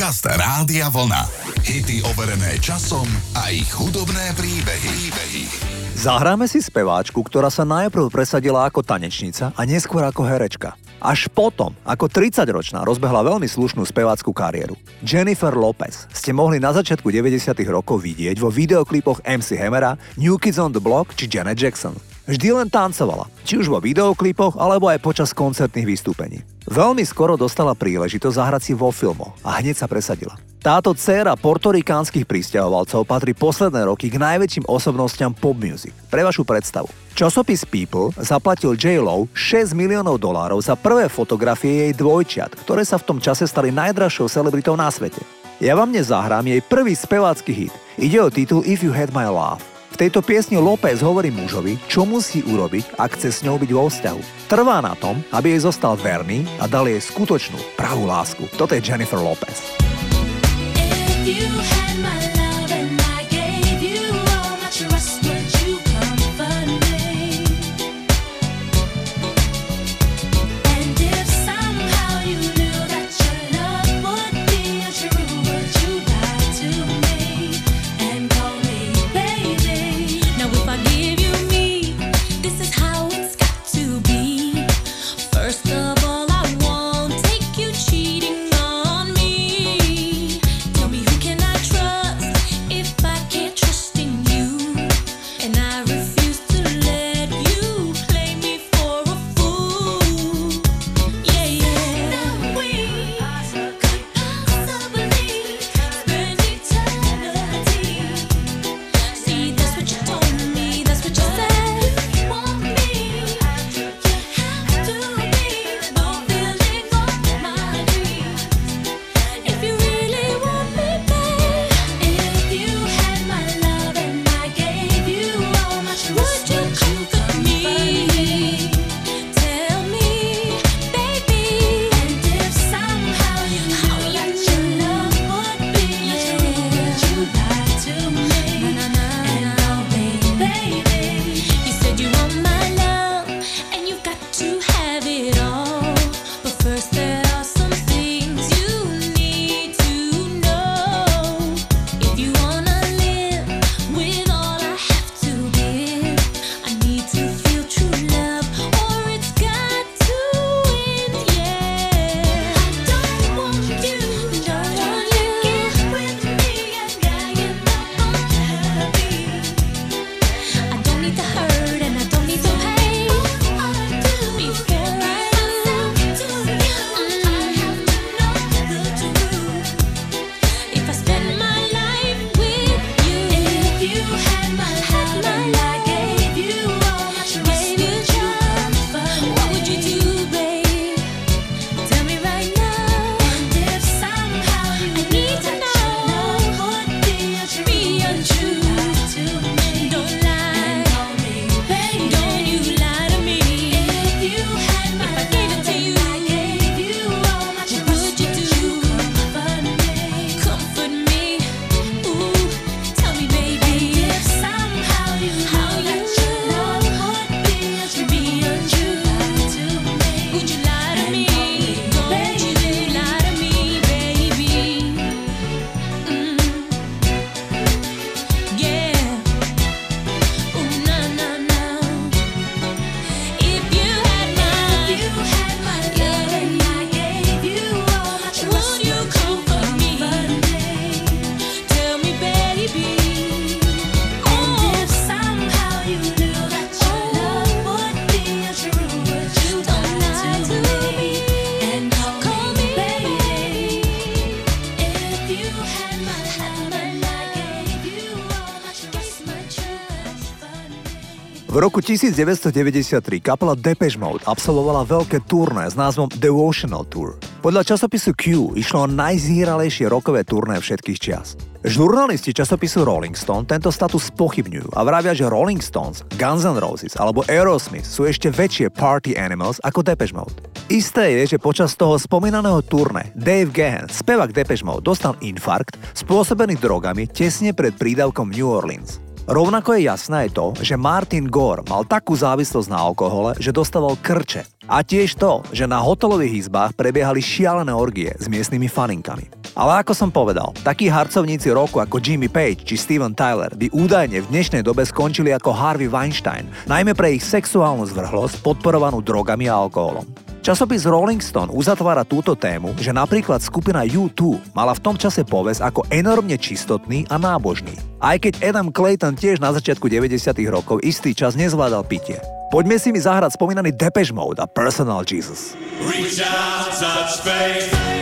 Podcast Rádia Vlna. Hity overené časom a ich hudobné príbehy. príbehy. Zahráme si speváčku, ktorá sa najprv presadila ako tanečnica a neskôr ako herečka. Až potom, ako 30-ročná, rozbehla veľmi slušnú spevácku kariéru. Jennifer Lopez ste mohli na začiatku 90. rokov vidieť vo videoklipoch MC Hammera, New Kids on the Block či Janet Jackson. Vždy len tancovala, či už vo videoklipoch alebo aj počas koncertných vystúpení. Veľmi skoro dostala príležitosť zahrať si vo filmoch a hneď sa presadila. Táto dcéra portorikánskych pristahovalcov patrí posledné roky k najväčším osobnostiam pop music. Pre vašu predstavu. Časopis People zaplatil J. Lo 6 miliónov dolárov za prvé fotografie jej dvojčiat, ktoré sa v tom čase stali najdražšou celebritou na svete. Ja vám dnes zahrám jej prvý spevácky hit. Ide o titul If You Had My Love tejto piesni López hovorí mužovi, čo musí urobiť, ak chce s ňou byť vo vzťahu. Trvá na tom, aby jej zostal verný a dal jej skutočnú, pravú lásku. Toto je Jennifer Lopez. If you had my roku 1993 kapela Depeche Mode absolvovala veľké turné s názvom Devotional Tour. Podľa časopisu Q išlo o najzíralejšie rokové turné všetkých čias. Žurnalisti časopisu Rolling Stone tento status pochybňujú a vravia, že Rolling Stones, Guns N' Roses alebo Aerosmith sú ešte väčšie party animals ako Depeche Mode. Isté je, že počas toho spomínaného turné Dave Gahan, spevak Depeche Mode, dostal infarkt spôsobený drogami tesne pred prídavkom New Orleans. Rovnako je jasné aj to, že Martin Gore mal takú závislosť na alkohole, že dostával krče. A tiež to, že na hotelových izbách prebiehali šialené orgie s miestnymi faninkami. Ale ako som povedal, takí harcovníci roku ako Jimmy Page či Steven Tyler by údajne v dnešnej dobe skončili ako Harvey Weinstein, najmä pre ich sexuálnu zvrhlosť podporovanú drogami a alkoholom. Časopis Rolling Stone uzatvára túto tému, že napríklad skupina U2 mala v tom čase poves ako enormne čistotný a nábožný. Aj keď Adam Clayton tiež na začiatku 90. rokov istý čas nezvládal pitie. Poďme si mi zahrať spomínaný Depeche Mode a Personal Jesus. Reach out, touch faith.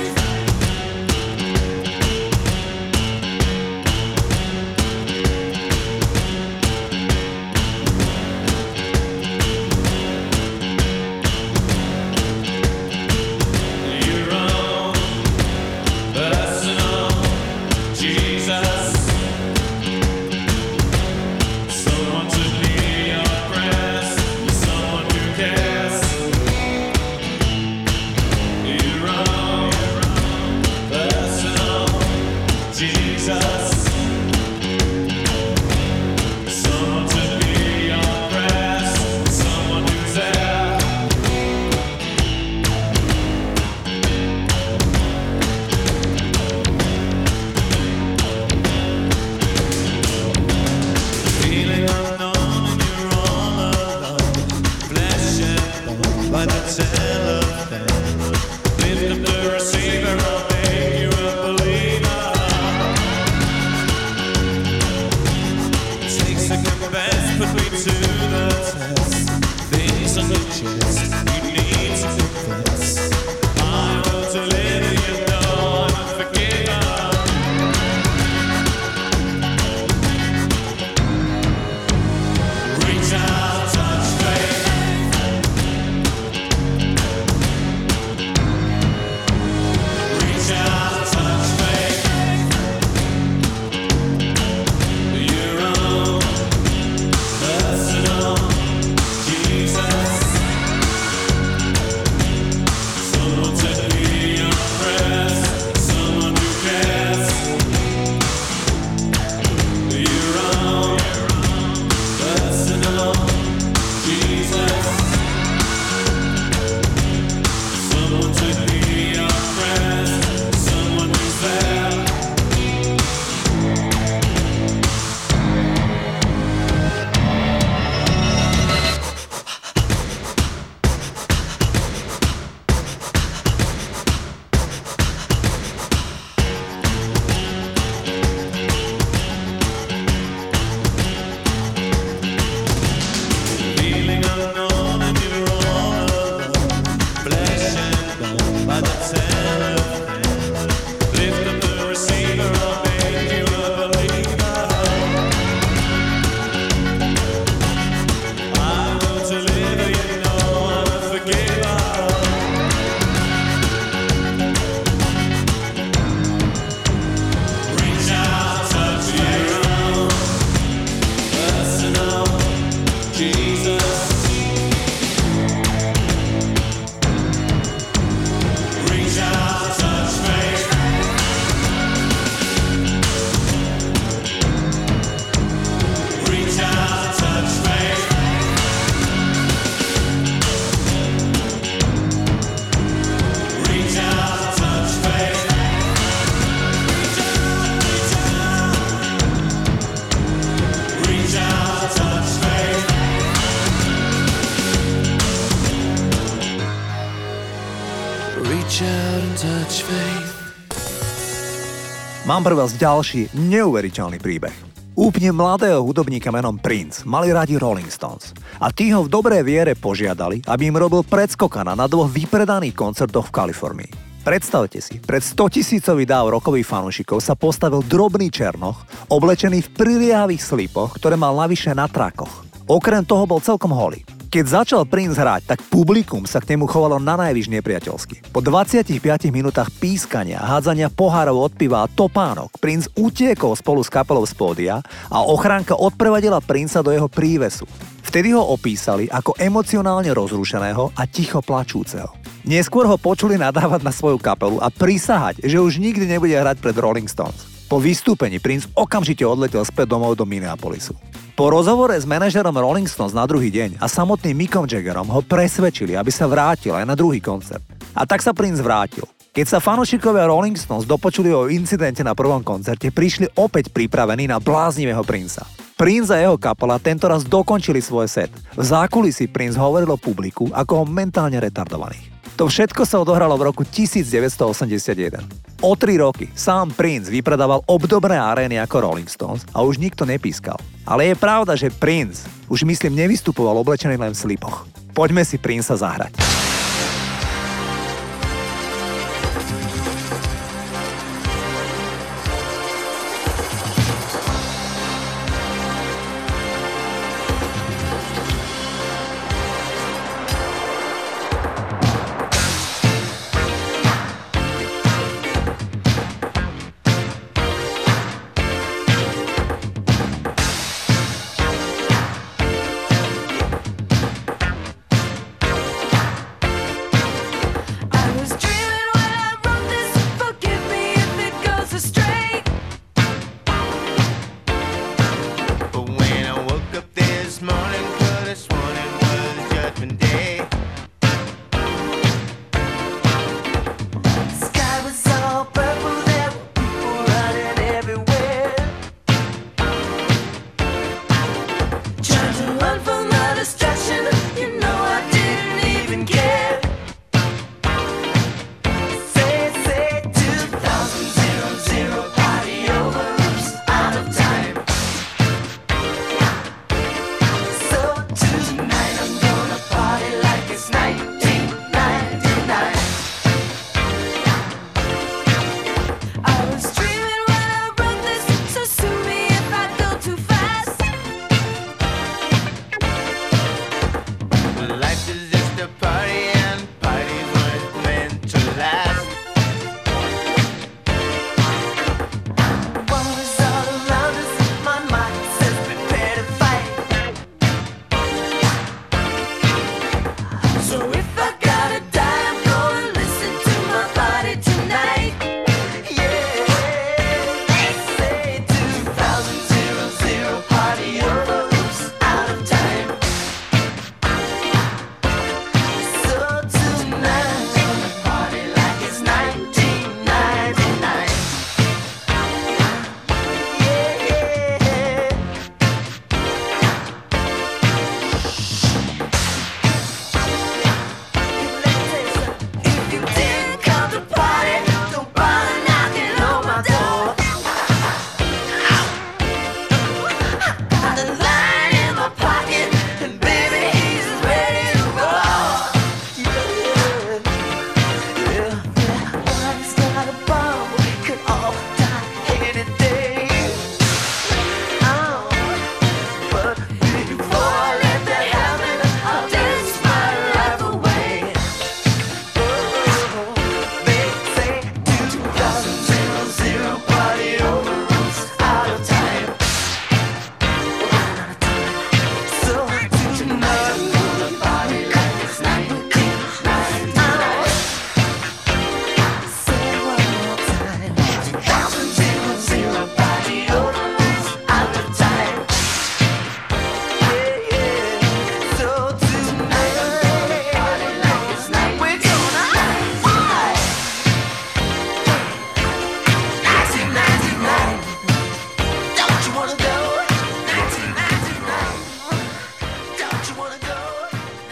Mám pre vás ďalší neuveriteľný príbeh. Úplne mladého hudobníka menom Prince mali radi Rolling Stones a tí ho v dobrej viere požiadali, aby im robil predskokana na dvoch vypredaných koncertoch v Kalifornii. Predstavte si, pred 100 tisícový dáv rokových fanúšikov sa postavil drobný černoch, oblečený v priliavých slipoch, ktoré mal navyše na trakoch. Okrem toho bol celkom holý. Keď začal Prince hrať, tak publikum sa k nemu chovalo na najvyš nepriateľsky. Po 25 minútach pískania, hádzania pohárov od piva a topánok, Prince utiekol spolu s kapelou z pódia a ochránka odprevadila Princa do jeho prívesu. Vtedy ho opísali ako emocionálne rozrušeného a ticho plačúceho. Neskôr ho počuli nadávať na svoju kapelu a prisahať, že už nikdy nebude hrať pred Rolling Stones. Po vystúpení Prince okamžite odletel späť domov do Minneapolisu. Po rozhovore s manažerom Rolling Stones na druhý deň a samotným Mickom Jaggerom ho presvedčili, aby sa vrátil aj na druhý koncert. A tak sa princ vrátil. Keď sa fanúšikovia Rolling Stones dopočuli o incidente na prvom koncerte, prišli opäť pripravení na bláznivého princa. Prince a jeho kapela tentoraz dokončili svoj set. V zákulisí Prince hovoril o publiku ako o mentálne retardovaných. To všetko sa odohralo v roku 1981. O tri roky sám Prince vypredával obdobné arény ako Rolling Stones a už nikto nepískal. Ale je pravda, že Prince už myslím nevystupoval oblečený len v slipoch. Poďme si Princa zahrať.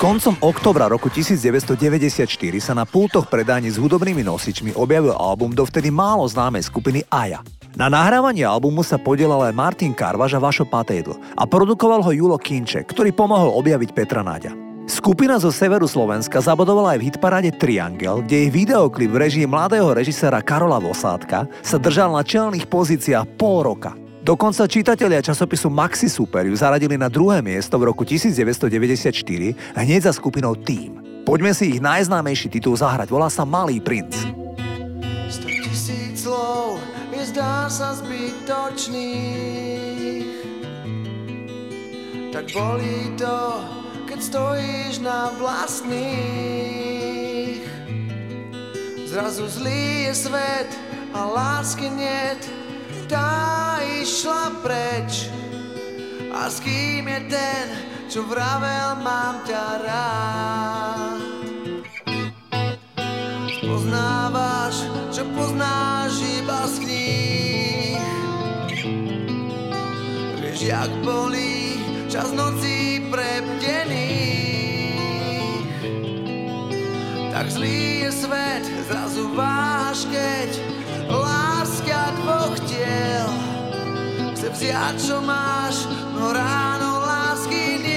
Koncom oktobra roku 1994 sa na pultoch predaní s hudobnými nosičmi objavil album dovtedy málo známej skupiny Aja. Na nahrávanie albumu sa podielal aj Martin Karvaš a Vašo Patejdl a produkoval ho Julo Kinček, ktorý pomohol objaviť Petra Náďa. Skupina zo severu Slovenska zabodovala aj v hitparáde Triangel, kde ich videoklip v režii mladého režiséra Karola Vosádka sa držal na čelných pozíciách pol roka – Dokonca čitatelia časopisu Maxi Super ju zaradili na druhé miesto v roku 1994 hneď za skupinou Team. Poďme si ich najznámejší titul zahrať, volá sa Malý princ. 100 tisíc slov je zdá sa zbytočných Tak bolí to, keď stojíš na vlastných Zrazu zlý je svet a lásky niet tá išla preč. A s kým je ten, čo vravel mám ťa rád. Poznávaš, čo poznáš iba z kníh. Vieš, jak bolí čas nocí prebdených Tak zlý je svet, zrazu váš, keď dvoch tiel Chce vziať, čo máš, no ráno lásky niet.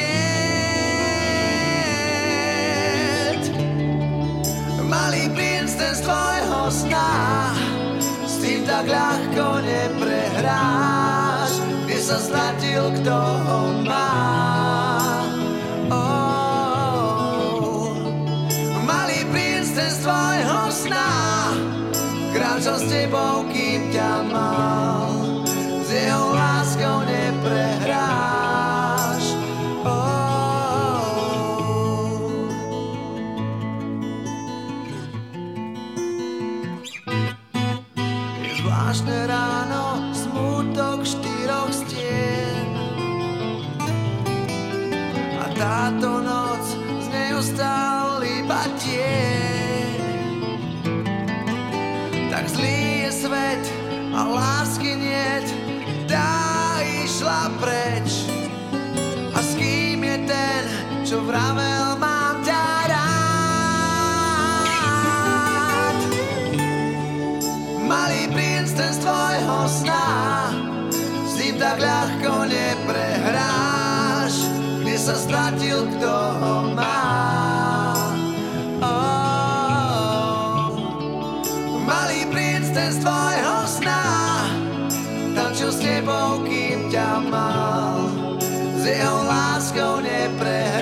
Malý princ ten z tvojho sna S tým tak ľahko neprehráš. Kde sa stratil, kto ho má? Oh. Malý princ ten z tvojho sna Kráčal s tebou, kým ťa tak ľahko neprehráš Kde sa stratil, kto ho má oh. Malý princ ten z tvojho sna Tančil s tebou, kým ťa mal S jeho láskou neprehráš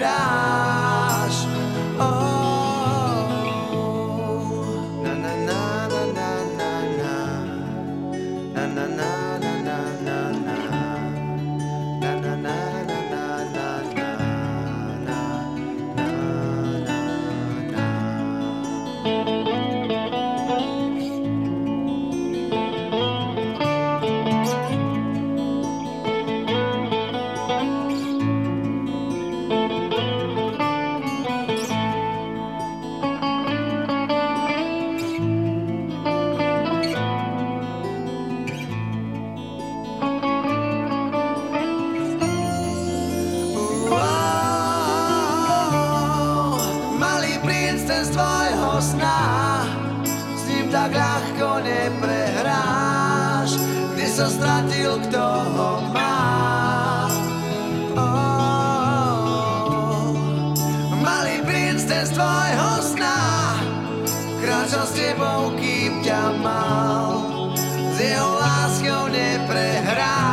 Kráčal s tebou, kým ťa mal S jeho láskou neprehráš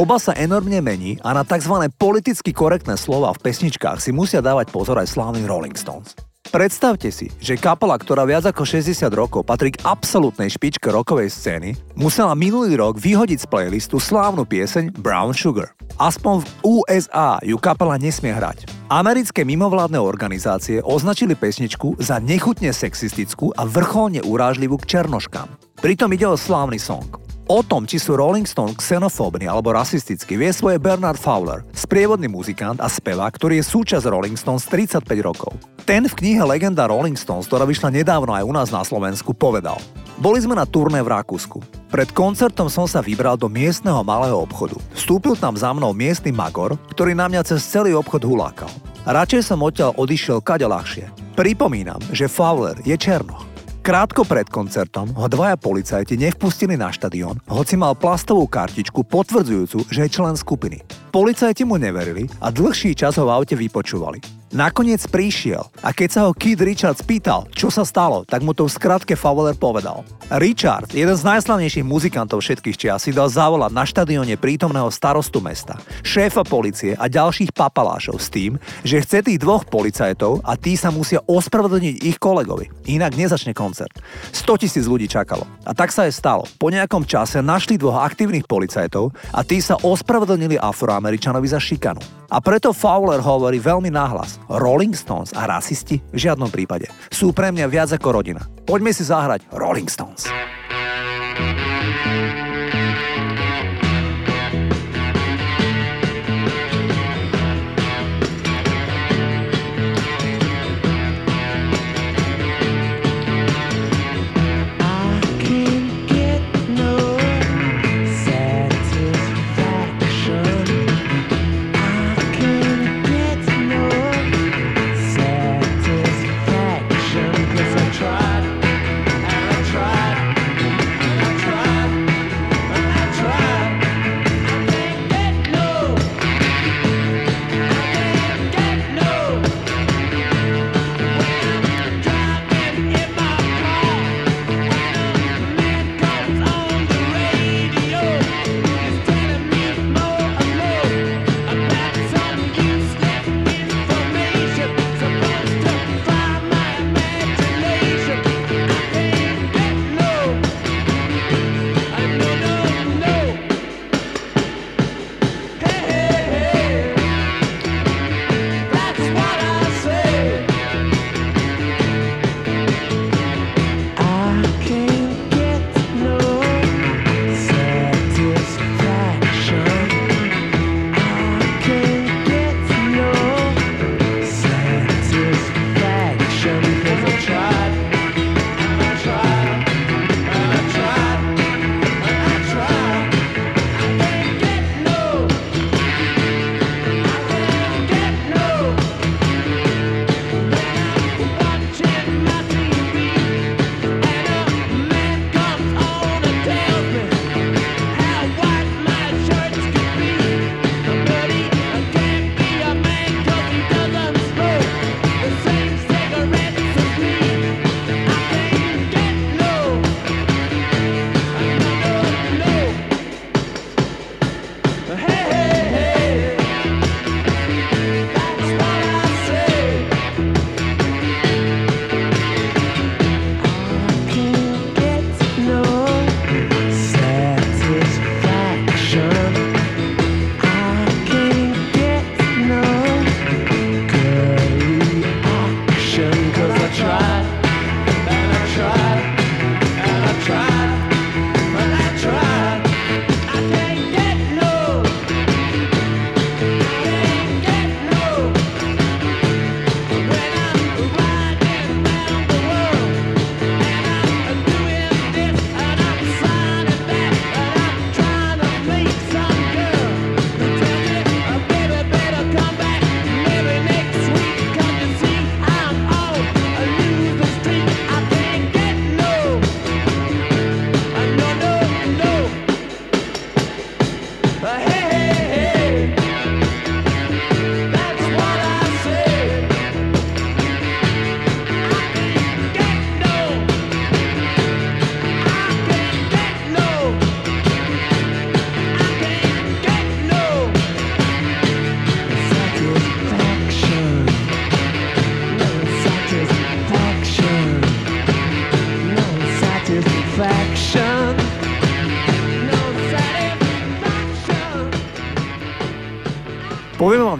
Doba sa enormne mení a na tzv. politicky korektné slova v pesničkách si musia dávať pozor aj slávni Rolling Stones. Predstavte si, že kapela, ktorá viac ako 60 rokov patrí k absolútnej špičke rokovej scény, musela minulý rok vyhodiť z playlistu slávnu pieseň Brown Sugar. Aspoň v USA ju kapela nesmie hrať. Americké mimovládne organizácie označili pesničku za nechutne sexistickú a vrcholne urážlivú k černoškám. Pritom ide o slávny song. O tom, či sú Rolling Stones xenofóbni alebo rasistickí, vie svoje Bernard Fowler, sprievodný muzikant a spevák, ktorý je súčasť Rolling Stones 35 rokov. Ten v knihe Legenda Rolling Stones, ktorá vyšla nedávno aj u nás na Slovensku, povedal Boli sme na turné v Rakúsku. Pred koncertom som sa vybral do miestneho malého obchodu. Vstúpil tam za mnou miestny magor, ktorý na mňa cez celý obchod hulákal. Radšej som odtiaľ odišiel kade ľahšie. Pripomínam, že Fowler je černoch. Krátko pred koncertom ho dvaja policajti nevpustili na štadión, hoci mal plastovú kartičku potvrdzujúcu, že je člen skupiny. Policajti mu neverili a dlhší čas ho v aute vypočúvali. Nakoniec prišiel a keď sa ho Kid Richards pýtal, čo sa stalo, tak mu to v skratke Fowler povedal. Richard, jeden z najslavnejších muzikantov všetkých čias, si dal zavolať na štadióne prítomného starostu mesta, šéfa policie a ďalších papalášov s tým, že chce tých dvoch policajtov a tí sa musia ospravedlniť ich kolegovi. Inak nezačne koncert. 100 tisíc ľudí čakalo. A tak sa aj stalo. Po nejakom čase našli dvoch aktívnych policajtov a tí sa ospravedlnili Afroameričanovi za šikanu. A preto Fowler hovorí veľmi nahlas. Rolling Stones a rasisti v žiadnom prípade. Sú pre mňa viac ako rodina. Poďme si zahrať Rolling Stones. vám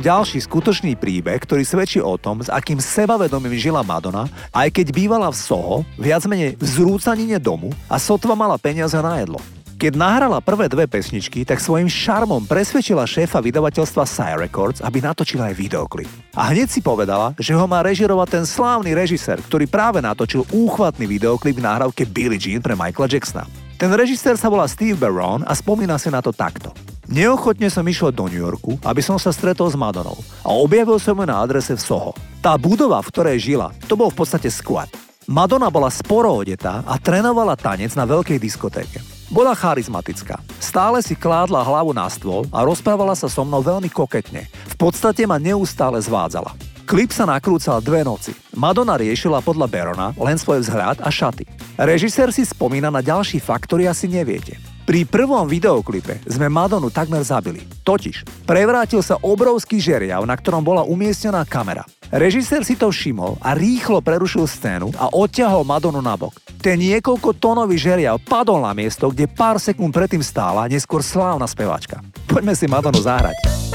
ďalší skutočný príbeh, ktorý svedčí o tom, s akým sebavedomím žila Madonna, aj keď bývala v Soho, viac menej v zrúcanine domu a sotva mala peniaze na jedlo. Keď nahrala prvé dve pesničky, tak svojim šarmom presvedčila šéfa vydavateľstva Sire Records, aby natočila aj videoklip. A hneď si povedala, že ho má režirovať ten slávny režisér, ktorý práve natočil úchvatný videoklip v nahrávke Billie Jean pre Michaela Jacksona. Ten režisér sa volá Steve Barron a spomína si na to takto. Neochotne som išiel do New Yorku, aby som sa stretol s Madonou a objavil som ju na adrese v Soho. Tá budova, v ktorej žila, to bol v podstate squat. Madonna bola sporo odetá a trénovala tanec na veľkej diskotéke. Bola charizmatická. Stále si kládla hlavu na stôl a rozprávala sa so mnou veľmi koketne. V podstate ma neustále zvádzala. Klip sa nakrúcal dve noci. Madonna riešila podľa Berona len svoj vzhľad a šaty. Režisér si spomína na ďalší fakt, ktorý asi neviete. Pri prvom videoklipe sme Madonu takmer zabili. Totiž prevrátil sa obrovský žeriav, na ktorom bola umiestnená kamera. Režisér si to všimol a rýchlo prerušil scénu a odťahol Madonu nabok. Ten niekoľko tónový žeriav padol na miesto, kde pár sekúnd predtým stála neskôr slávna speváčka. Poďme si Madonu zahrať.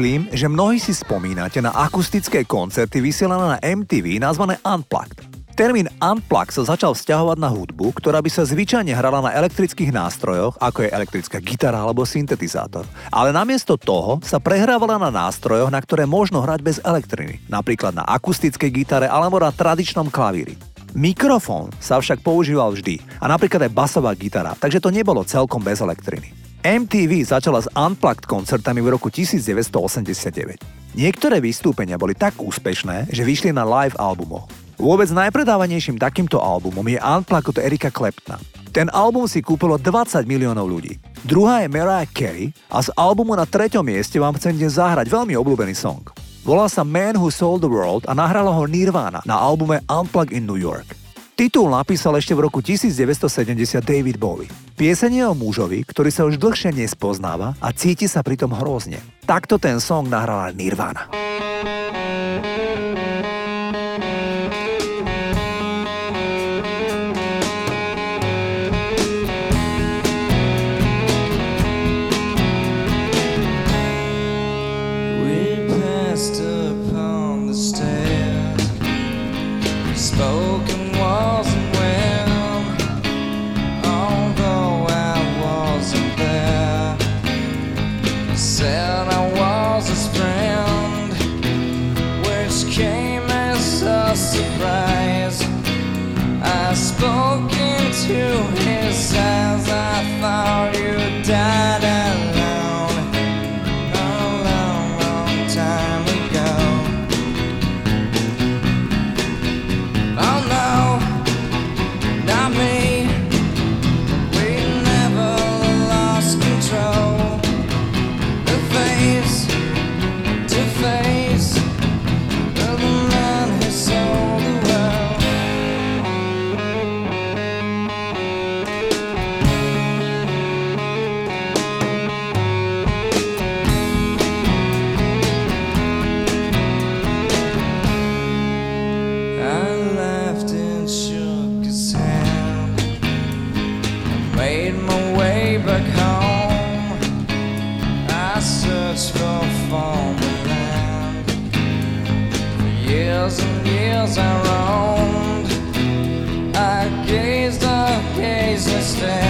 myslím, že mnohí si spomínate na akustické koncerty vysielané na MTV nazvané Unplugged. Termín Unplugged sa začal vzťahovať na hudbu, ktorá by sa zvyčajne hrala na elektrických nástrojoch, ako je elektrická gitara alebo syntetizátor. Ale namiesto toho sa prehrávala na nástrojoch, na ktoré možno hrať bez elektriny, napríklad na akustickej gitare alebo na tradičnom klavíri. Mikrofón sa však používal vždy a napríklad aj basová gitara, takže to nebolo celkom bez elektriny. MTV začala s Unplugged koncertami v roku 1989. Niektoré vystúpenia boli tak úspešné, že vyšli na live albumoch. Vôbec najpredávanejším takýmto albumom je Unplugged od Erika Kleptna. Ten album si kúpilo 20 miliónov ľudí. Druhá je Mariah Carey a z albumu na treťom mieste vám chcem dnes zahrať veľmi obľúbený song. Volá sa Man Who Sold the World a nahrala ho Nirvana na albume Unplugged in New York. Titul napísal ešte v roku 1970 David Bowie. Pieseň je o mužovi, ktorý sa už dlhšie nespoznáva a cíti sa pritom hrozne. Takto ten song nahrala Nirvana. Years and years I roamed. I gazed, I gazed and stared.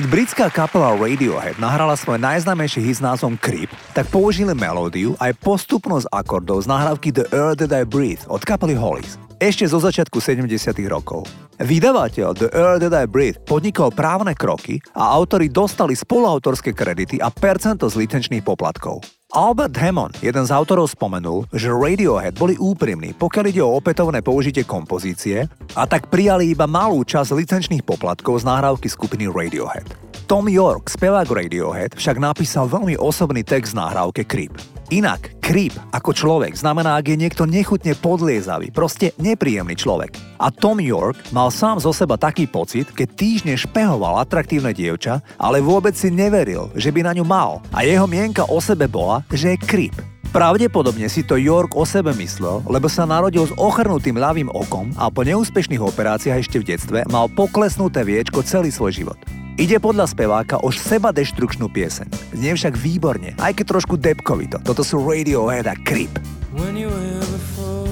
Keď britská kapela Radiohead nahrala svoj najznámejší hit s názvom Creep, tak použili melódiu aj postupnosť akordov z nahrávky The Air That I Breathe od kapely Hollies. Ešte zo začiatku 70 rokov. Vydavateľ The Air That I Breathe podnikol právne kroky a autori dostali spoluautorské kredity a percento z licenčných poplatkov. Albert Hammond, jeden z autorov, spomenul, že Radiohead boli úprimní, pokiaľ ide o opätovné použitie kompozície a tak prijali iba malú časť licenčných poplatkov z nahrávky skupiny Radiohead. Tom York, spevák Radiohead, však napísal veľmi osobný text v nahrávke Creep. Inak, creep ako človek znamená, ak je niekto nechutne podliezavý, proste nepríjemný človek. A Tom York mal sám zo seba taký pocit, keď týždne špehoval atraktívne dievča, ale vôbec si neveril, že by na ňu mal. A jeho mienka o sebe bola, že je creep. Pravdepodobne si to York o sebe myslel, lebo sa narodil s ochrnutým ľavým okom a po neúspešných operáciách ešte v detstve mal poklesnuté viečko celý svoj život. Ide podľa speváka o seba deštrukčnú pieseň. Znie však výborne, aj keď trošku depkovito. Toto sú Radiohead a Creep. when you were before.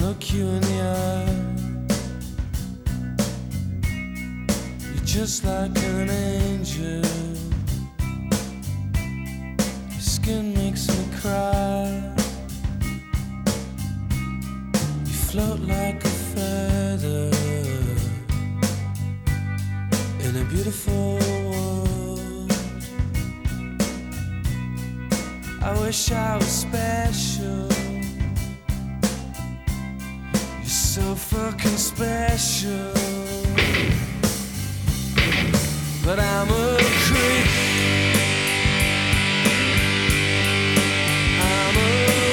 Look you in the eye. You're just like an angel. Your skin makes me cry. You float like a feather in a beautiful world. I wish I was special. You're so fucking special. But I'm a creep. I'm a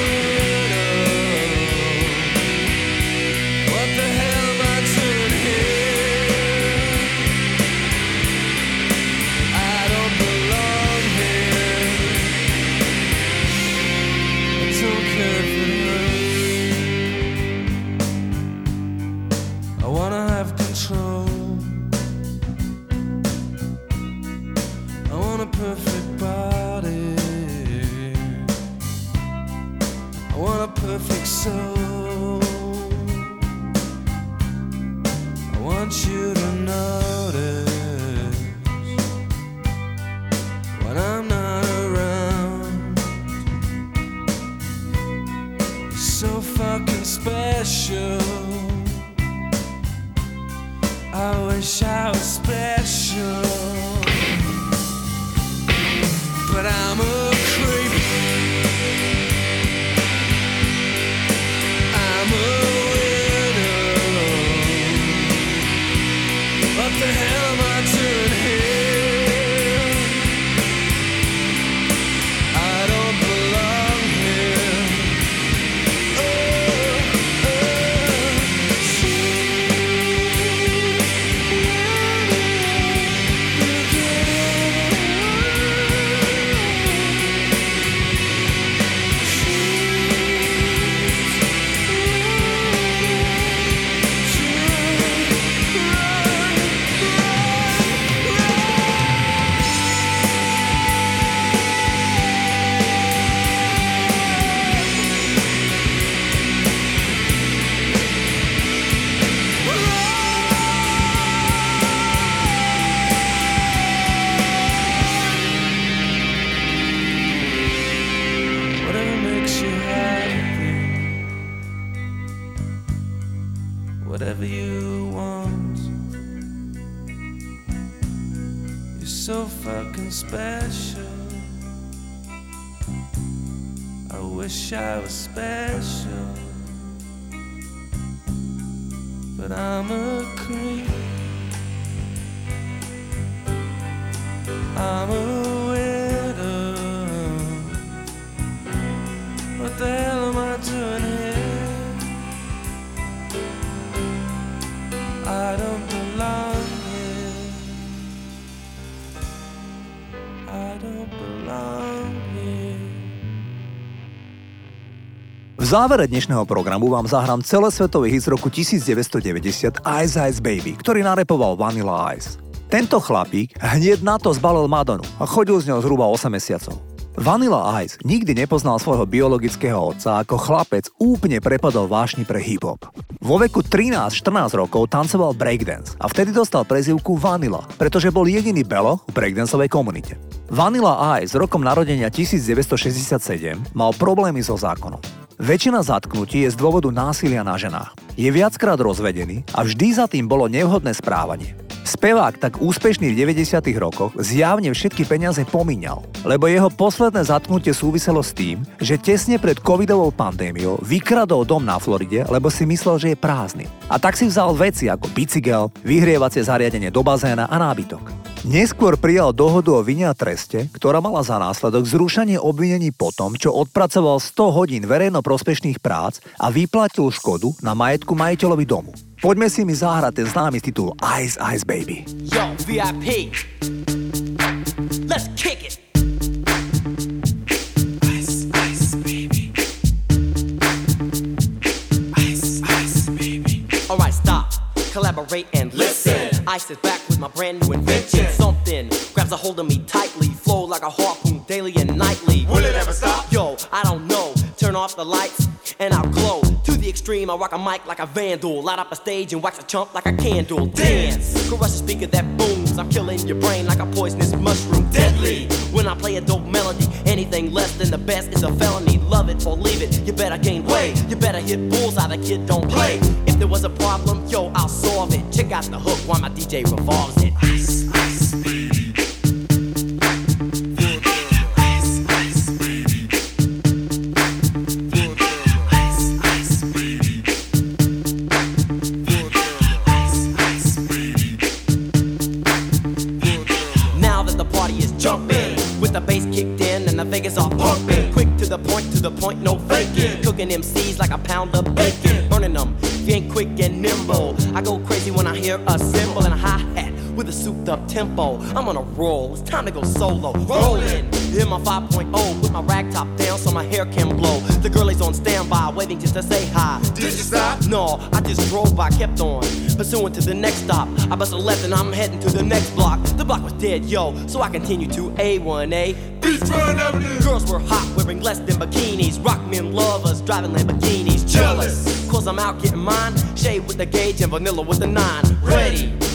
závere dnešného programu vám zahrám celosvetový hit z roku 1990 Ice Ice Baby, ktorý narepoval Vanilla Ice. Tento chlapík hneď na to zbalil Madonu a chodil s ňou zhruba 8 mesiacov. Vanilla Ice nikdy nepoznal svojho biologického otca ako chlapec úplne prepadol vášni pre hip-hop. Vo veku 13-14 rokov tancoval breakdance a vtedy dostal prezivku Vanilla, pretože bol jediný belo v breakdanceovej komunite. Vanilla Ice rokom narodenia 1967 mal problémy so zákonom. Väčšina zatknutí je z dôvodu násilia na ženách. Je viackrát rozvedený a vždy za tým bolo nevhodné správanie. Spevák tak úspešný v 90. rokoch zjavne všetky peniaze pomíňal, lebo jeho posledné zatknutie súviselo s tým, že tesne pred covidovou pandémiou vykradol dom na Floride, lebo si myslel, že je prázdny. A tak si vzal veci ako bicykel, vyhrievacie zariadenie do bazéna a nábytok. Neskôr prijal dohodu o vine a treste, ktorá mala za následok zrušenie obvinení po tom, čo odpracoval 100 hodín verejnoprospešných prác a vyplatil škodu na majetku majiteľovi domu. Poďme si mi zahrať ten známy titul Ice Ice Baby. Yo, VIP. Collaborate and listen. Ice is back with my brand new invention. Something grabs a hold of me tightly, flow like a harpoon daily and nightly. Will it ever stop? Yo, I don't know. Turn off the lights and I'll glow. To the extreme, I rock a mic like a vandal. Light up a stage and wax a chump like a candle. Dance, crush a speaker that booms. I'm killing your brain like a poisonous mushroom. Deadly. When I play a dope melody, anything less than the best is a felony. Love it or leave it. You better gain weight. You better hit bullseye. The kid don't play. If there was a problem, yo, I'll solve it. Check out the hook while my DJ revolves it. Ice, ice, the point, to the point, no faking. Cooking them MCs like a pound of bacon. Burning them, if you ain't quick and nimble. I go crazy when I hear a cymbal and a hi hat with a souped up tempo. I'm on a roll, it's time to go solo. Rolling, in my 5.0, put my rag top down so my hair can blow. The girl is on standby, waiting just to say hi. Did you stop? No, I just drove by, kept on. Pursuing to the next stop. I bust a left and I'm heading to the next block. The block was dead, yo, so I continue to A1A. Beachfront Avenue. Girls were hot, wearing less than bikinis. Rock men lovers, driving Lamborghinis. Jealous, cause I'm out getting mine. Shade with the gauge and vanilla with the nine. Ready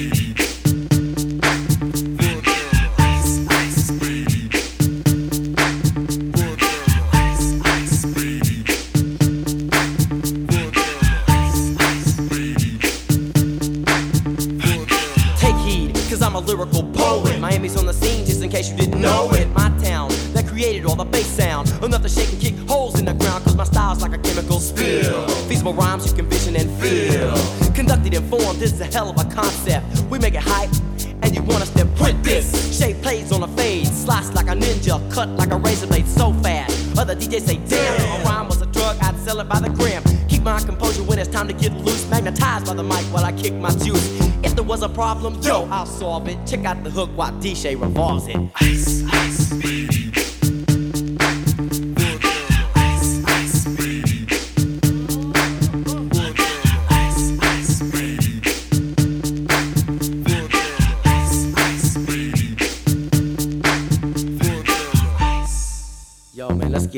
hell of a concept. We make it hype, and you want us to print this. Shape plays on a fade, slice like a ninja, cut like a razor blade so fast. Other DJs say, damn, a rhyme was a drug, I'd sell it by the gram. Keep my composure when it's time to get loose. Magnetized by the mic while I kick my juice. If there was a problem, yo, I'll solve it. Check out the hook while DJ revolves it.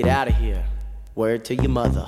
Get out of here. Word to your mother.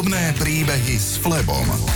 Hudobné príbehy s Flebom.